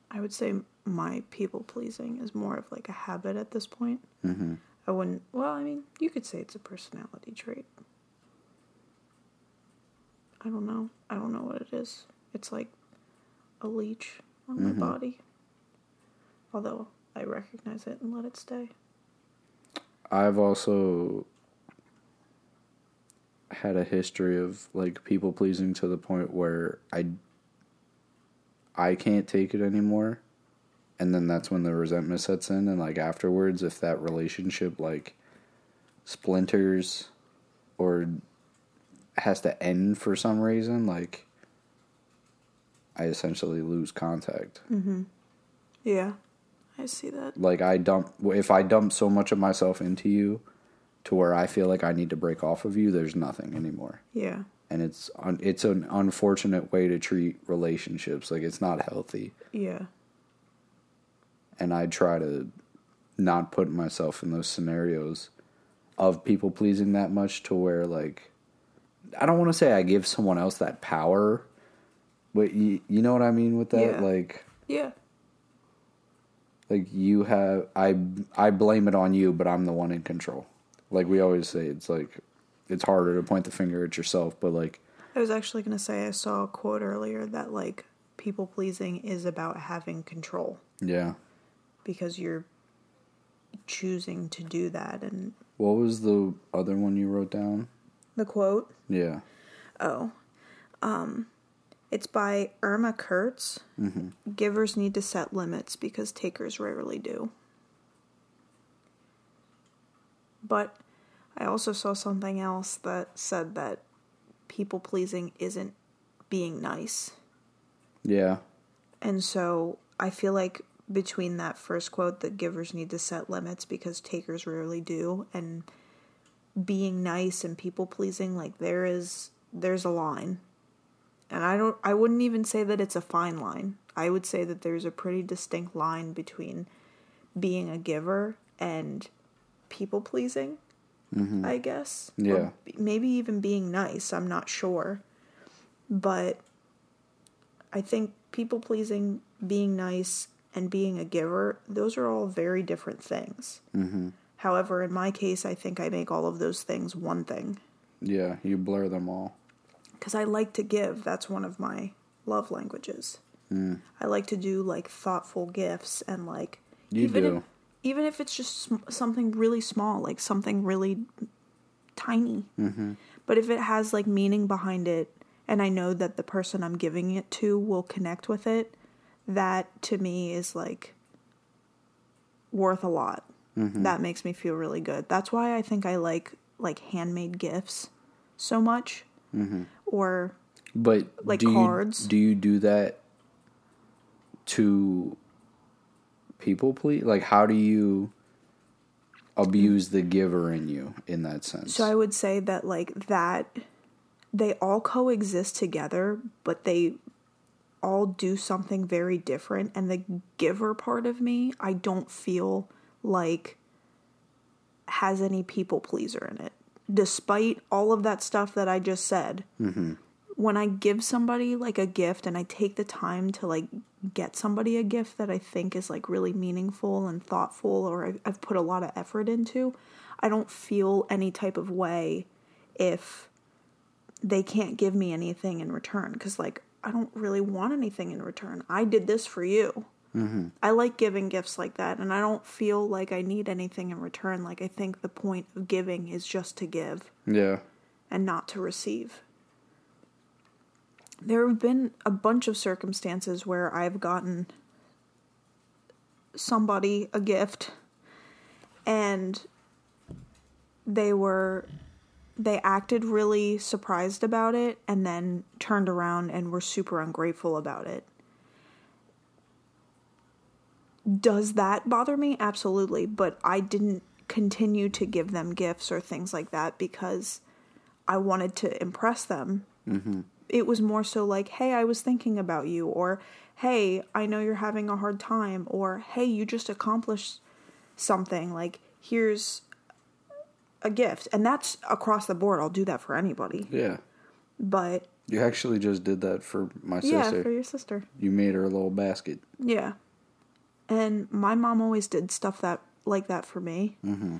I would say my people pleasing is more of like a habit at this point. Mm-hmm. I wouldn't, well, I mean, you could say it's a personality trait. I don't know. I don't know what it is. It's like a leech on my body. Although I recognize it and let it stay. I've also had a history of like people pleasing to the point where I I can't take it anymore. And then that's when the resentment sets in and like afterwards if that relationship like splinters or has to end for some reason, like I essentially lose contact. Mm-hmm. Yeah, I see that. like I dump if I dump so much of myself into you to where I feel like I need to break off of you, there's nothing anymore. Yeah, And it's un, it's an unfortunate way to treat relationships. Like it's not healthy. yeah, And I try to not put myself in those scenarios of people pleasing that much to where like I don't want to say I give someone else that power, but you, you know what I mean with that? Yeah. Like yeah, like you have i i blame it on you but i'm the one in control. Like we always say it's like it's harder to point the finger at yourself but like I was actually going to say I saw a quote earlier that like people pleasing is about having control. Yeah. Because you're choosing to do that and what was the other one you wrote down? The quote? Yeah. Oh. Um it's by Irma Kurtz. Mm-hmm. Givers need to set limits because takers rarely do. But I also saw something else that said that people pleasing isn't being nice. yeah And so I feel like between that first quote that givers need to set limits because takers rarely do and being nice and people pleasing like there is there's a line. And I don't I wouldn't even say that it's a fine line. I would say that there's a pretty distinct line between being a giver and people pleasing. I guess. Yeah. b- maybe even being nice, I'm not sure. But I think people pleasing, being nice, and being a giver, those are all very different things. Mm-hmm. However, in my case, I think I make all of those things one thing. yeah you blur them all Because I like to give. That's one of my love languages. Hmm. I like to do like thoughtful gifts and like. You even do. If, even if it's just sm- something really small, like something really tiny. Mm-hmm. But if it has like meaning behind it, and I know that the person I'm giving it to will connect with it, that to me is like worth a lot. Mm-hmm. That makes me feel really good. That's why I think I like like handmade gifts so much. Mm-hmm. Or but Like do cards? you, do you do that to people please like how do you abuse the giver in you in that sense So I would say that like that they all coexist together, but they all do something very different and the giver part of me, I don't feel like has any people pleaser in it. Despite all of that stuff that I just said. Mm-hmm. When I give somebody like a gift and I take the time to like get somebody a gift that I think is like really meaningful and thoughtful or I've, I've put a lot of effort into, I don't feel any type of way if they can't give me anything in return because like I don't really want anything in return. I did this for you. Mm-hmm. I like giving gifts like that, and I don't feel like I need anything in return. Like, I think the point of giving is just to give Yeah. and not to receive. There have been a bunch of circumstances where I've gotten somebody a gift and they were they acted really surprised about it and then turned around and were super ungrateful about it. Does that bother me? Absolutely, but I didn't continue to give them gifts or things like that because I wanted to impress them. Mm-hmm. It was more so like, hey, I was thinking about you, or hey, I know you're having a hard time, or hey, you just accomplished something. Like, here's a gift. And that's across the board. I'll do that for anybody. Yeah. But You actually just did that for my yeah, sister. for your sister. You made her a little basket. Yeah. And my mom always did stuff that like that for me. Mm-hmm.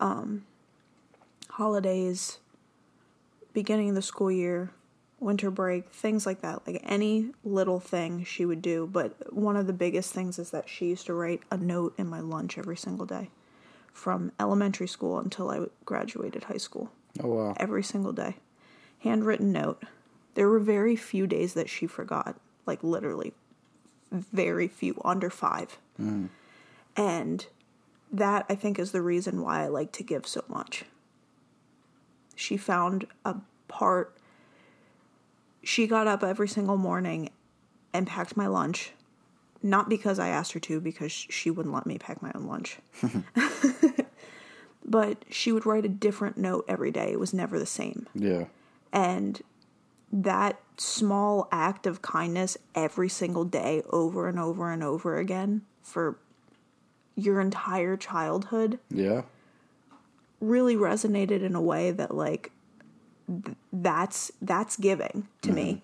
Um, holidays, beginning of the school year, winter break, things like that. Like any little thing she would do. But one of the biggest things is that she used to write a note in my lunch every single day, from elementary school until I graduated high school Oh wow. every single day. Handwritten note. There were very few days that she forgot, like literally very few, under five. Mm. And that I think is the reason why I like to give so much. She found a part. She got up every single morning and packed my lunch. Not because I asked her to, because she wouldn't let me pack my own lunch. [laughs] [laughs] but she would write a different note every day. It was never the same. Yeah. And that small act of kindness every single day, over and over and over again, for your entire childhood, Yeah. really resonated in a way that, like, th- that's that's giving to me.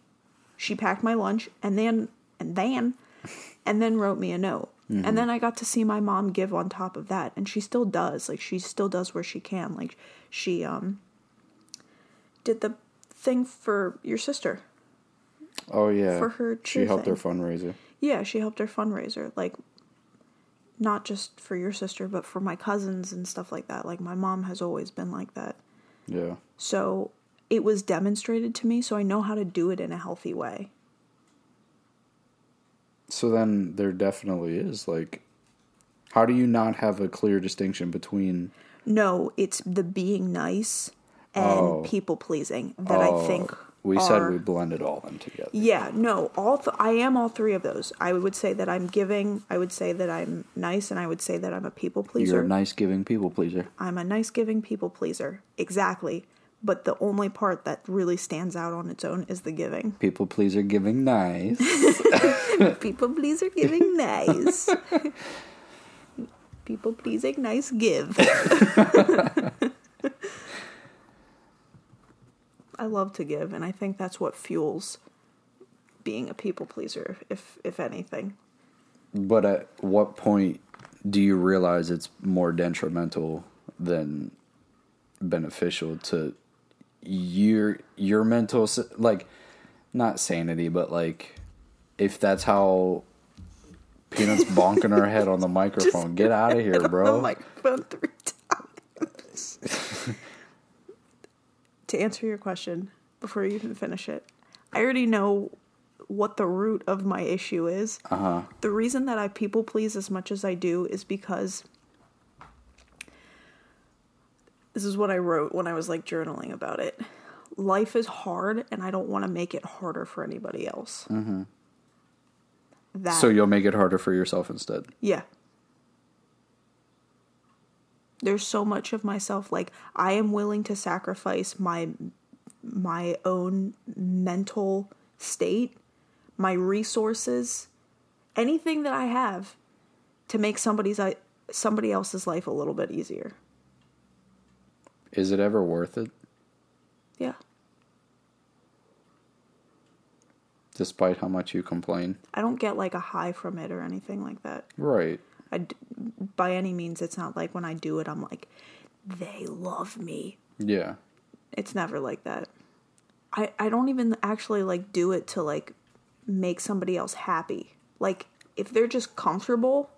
She packed my lunch and then and then and then wrote me a note. And then I got to see my mom give on top of that and she still does. Like she still does where she can. Like she um did the thing for your sister. Oh yeah. For her She helped her fundraiser. Yeah, she helped her fundraiser. Like not just for your sister, but for my cousins and stuff like that. Like my mom has always been like that. Yeah. So it was demonstrated to me, so I know how to do it in a healthy way. So then there definitely is like how do you not have a clear distinction between No, it's the being nice and Oh. people pleasing that I oh. think we are, said we blended all them together. Yeah, no, all th- I am all three of those. I would say that I'm giving, I would say that I'm nice, and I would say that I'm a people pleaser. You're a nice giving people pleaser. I'm a nice giving people pleaser. Exactly. But the only part that really stands out on its own is the giving. People pleaser giving nice. [laughs] People pleaser giving [laughs] nice. [laughs] people pleasing nice give. I love to give and I think that's what fuels being a people pleaser if if anything. but at what point do you realize it's more detrimental than beneficial to your your mental like not sanity but like if that's how peanuts [laughs] bonking her head on the microphone get out of here The bro microphone three [laughs] times. To answer your question before you even finish it, I already know what the root of my issue is. uh-huh The reason that I people please as much as I do is because this is what I wrote when I was like journaling about it. Life is hard, and I don't want to make it harder for anybody else. Mm-hmm. That so you'll make it harder for yourself instead yeah. There's so much of myself like I am willing to sacrifice my my own mental state, my resources, anything that I have to make somebody's uh, somebody else's life a little bit easier. is it ever worth it Yeah. despite how much you complain I don't get like a high from it or anything like that. right I by any means it's not like when I do it I'm like they love me. yeah It's never like that. I I don't even actually like do it to like make somebody else happy. Like if they're just comfortable,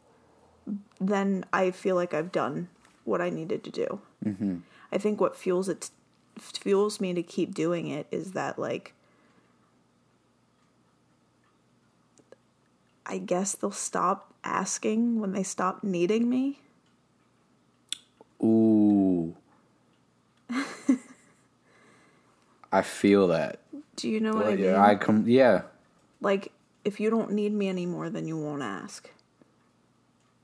then I feel like I've done what I needed to do. Mm-hmm. I think what fuels it fuels me to keep doing it is that like I guess they'll stop asking when they stop needing me. Ooh. [laughs] I feel that. Do you know what I mean? Yeah, I come. Yeah, like if you don't need me anymore, then you won't ask.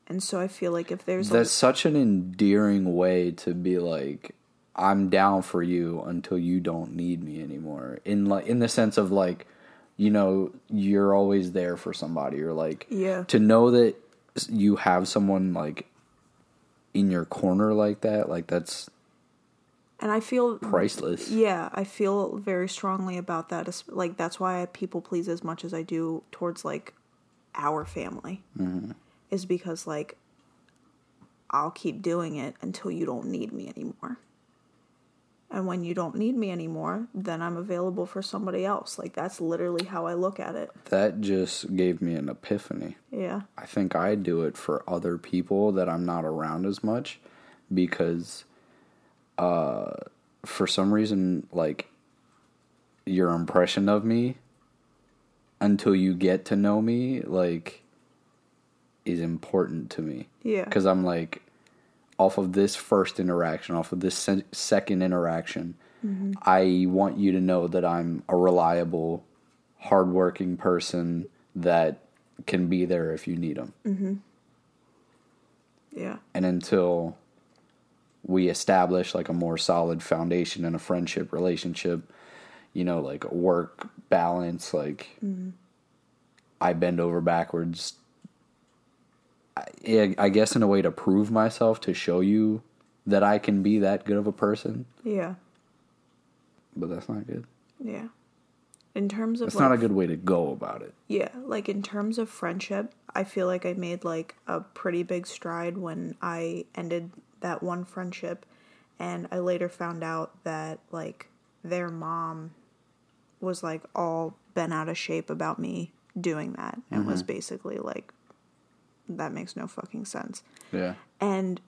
And so I feel like if there's that's such an endearing way to be like, I'm down for you until you don't need me anymore. In like in the sense of like, you know, you're always there for somebody, or like, Yeah. to know that you have someone like in your corner like that, like that's and I feel priceless. Yeah, I feel very strongly about that. Like that's why I people please as much as I do towards like our family. Mm-hmm. Is because like I'll keep doing it until you don't need me anymore. And when you don't need me anymore, then I'm available for somebody else. Like that's literally how I look at it. That just gave me an epiphany. Yeah. I think I do it for other people that I'm not around as much because uh for some reason like your impression of me until you get to know me like is important to me Yeah. cuz I'm like off of this first interaction off of this se- second interaction mm-hmm. I want you to know that I'm a reliable hardworking person that can be there if you need them mm-hmm. Yeah. and until we establish like a more solid foundation in a friendship relationship you know like work balance like mm-hmm. i bend over backwards I, I guess in a way to prove myself to show you that i can be that good of a person. Yeah. but that's not good. Yeah. In terms of that's like, not a good way to go about it. Yeah, like in terms of friendship, I feel like I made like a pretty big stride when I ended that one friendship. And I later found out that like their mom was like all bent out of shape about me doing that and was mm-hmm. basically like that makes no fucking sense. yeah And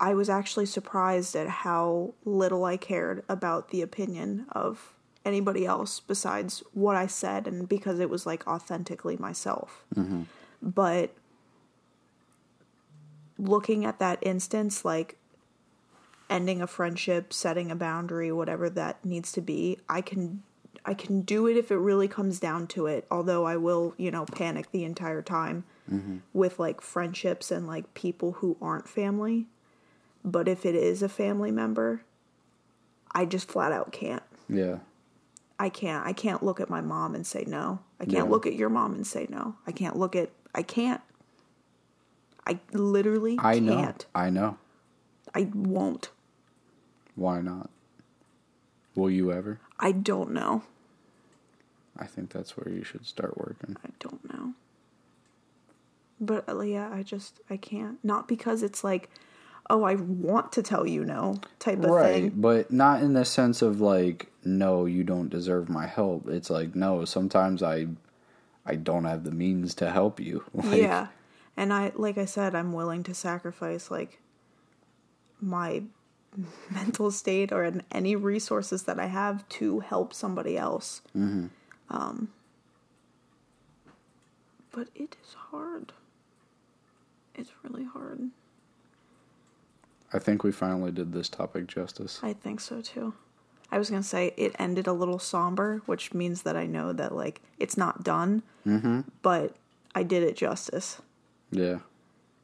I was actually surprised at how little I cared about the opinion of anybody else besides what I said, and because it was like authentically myself. Mm-hmm. But looking at that instance, like ending a friendship, setting a boundary, whatever that needs to be, I can. I can do it if it really comes down to it. Although I will, you know, panic the entire time Mm-hmm. with like friendships and like people who aren't family. But if it is a family member, I just flat out can't. yeah I can't. I can't look at my mom and say no. I can't Yeah. look at your mom and say no. I can't look at. I can't. I literally i know can't. i know I won't. why not will you ever I don't know. i think that's where you should start working I don't know. But uh, yeah, I just I can't. Not because it's like, oh, I want to tell you no type of right thing. Right, but not in the sense of like no you don't deserve my help it's like no sometimes i i don't have the means to help you [laughs] like, yeah. And I like I said, I'm willing to sacrifice like my [laughs] mental state or an- any resources that I have to help somebody else. Um, but it is hard. It's really hard. i think we finally did this topic justice I think so too. I was gonna say it ended a little somber, which means that I know that like it's not done, mm-hmm. but I did it justice. yeah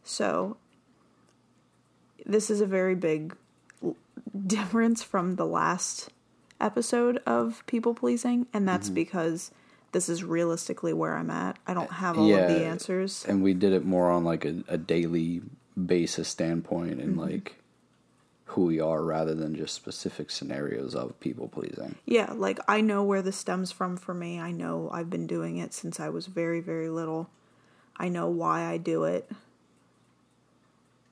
So this is a very big difference from the last episode of people pleasing, and that's Mm-hmm. because this is realistically where I'm at. I don't have all of the Yeah. answers. and we did it more on like a, a daily basis standpoint and Mm-hmm. like who we are rather than just specific scenarios of people pleasing Yeah, like I know where this stems from for me. I know I've been doing it since I was very, very little. I know why I do it.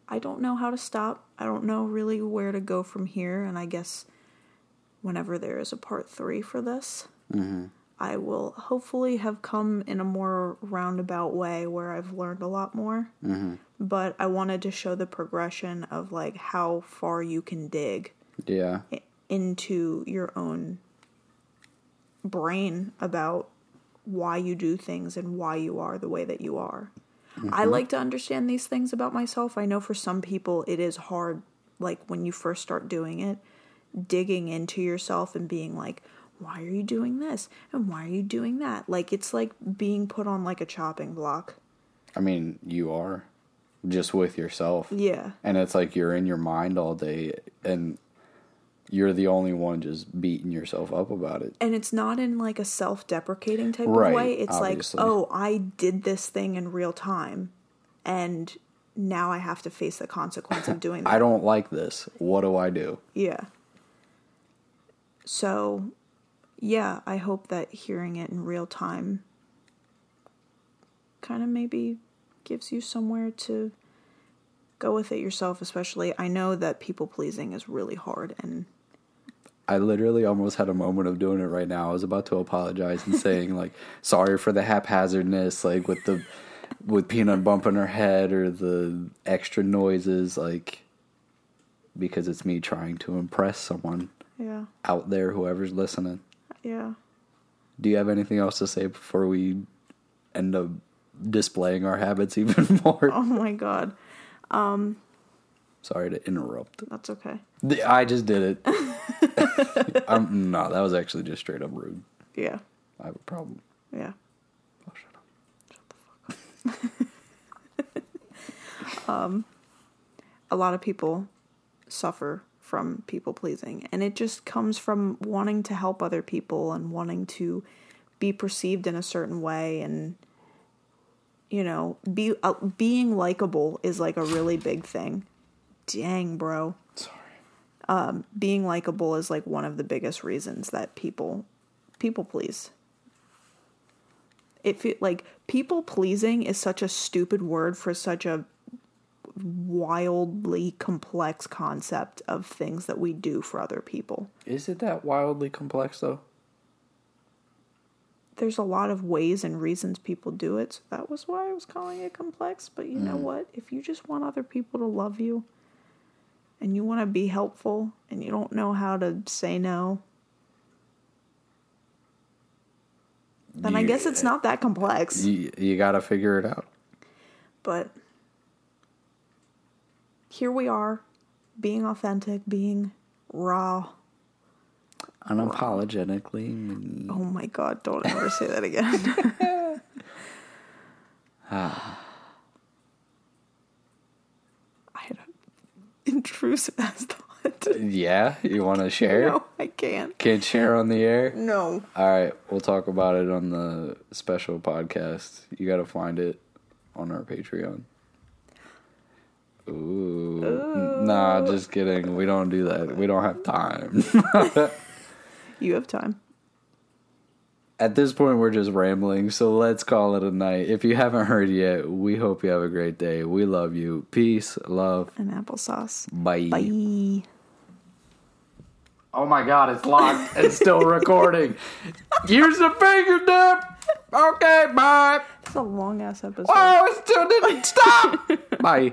I don't know how to stop. I don't know really where to go from here. And I guess whenever there is a part three for this, I will hopefully have come in a more roundabout way where I've learned a lot more. Mm-hmm. But I wanted to show the progression of like how far you can dig Yeah. into your own brain about why you do things and why you are the way that you are. I like to understand these things about myself. I know for some people it is hard, like when you first start doing it, digging into yourself and being like, why are you doing this? And why are you doing that? Like it's like being put on like a chopping block. I mean, you are just with yourself. Yeah. And it's like you're in your mind all day and you're the only one just beating yourself up about it. and it's not in like a self-deprecating type Right, of way it's obviously. like oh i did this thing in real time and now i have to face the consequence of doing [laughs] that I don't like this. What do I do? yeah so yeah i hope that hearing it in real time kind of maybe gives you somewhere to go with it yourself especially i know that people pleasing is really hard and I literally almost had a moment of doing it right now. I was about to apologize and saying like [laughs] sorry for the haphazardness, like with the with peanut bumping her head or the extra noises, like because it's me trying to impress someone yeah out there, whoever's listening. Yeah Do you have anything else to say before we end up displaying our habits [laughs] even more? oh my god Um, Sorry to interrupt. that's okay I just did it. [laughs] um, no, that was actually just straight up rude. yeah I have a problem. yeah Oh, shut the fuck up. [laughs] Um, a lot of people suffer from people pleasing. And it just comes from wanting to help other people and wanting to be perceived in a certain way. And you know be uh, being likable is like a really big thing. Dang bro. Sorry. Um, being likable is like one of the biggest reasons that people people please. It feel like people pleasing is such a stupid word for such a wildly complex concept of things that we do for other people Is it that wildly complex though? there's a lot of ways and reasons people do it so that was why i was calling it complex but you know mm. what if you just want other people to love you and you want to be helpful and you don't know how to say no then i guess it's not that complex You, you got to figure it out. but here we are being authentic being raw Unapologetically. me. oh my god don't ever say that again [laughs] ah. i had an intrusive ass thought Yeah, you want to [laughs] share? no i can't Can't share on the air? no All right, we'll talk about it on the special podcast. You got to find it on our Patreon. Ooh. Nah, just kidding. We don't do that. We don't have time. [laughs] you have time At this point, we're just rambling, so let's call it a night. If you haven't heard yet, we hope you have a great day. We love you. Peace, love, and applesauce bye. bye Oh my god, it's locked. [laughs] it's still recording. Use the finger dip. Okay, bye. it's a long ass episode Oh, it still didn't stop. [laughs] bye.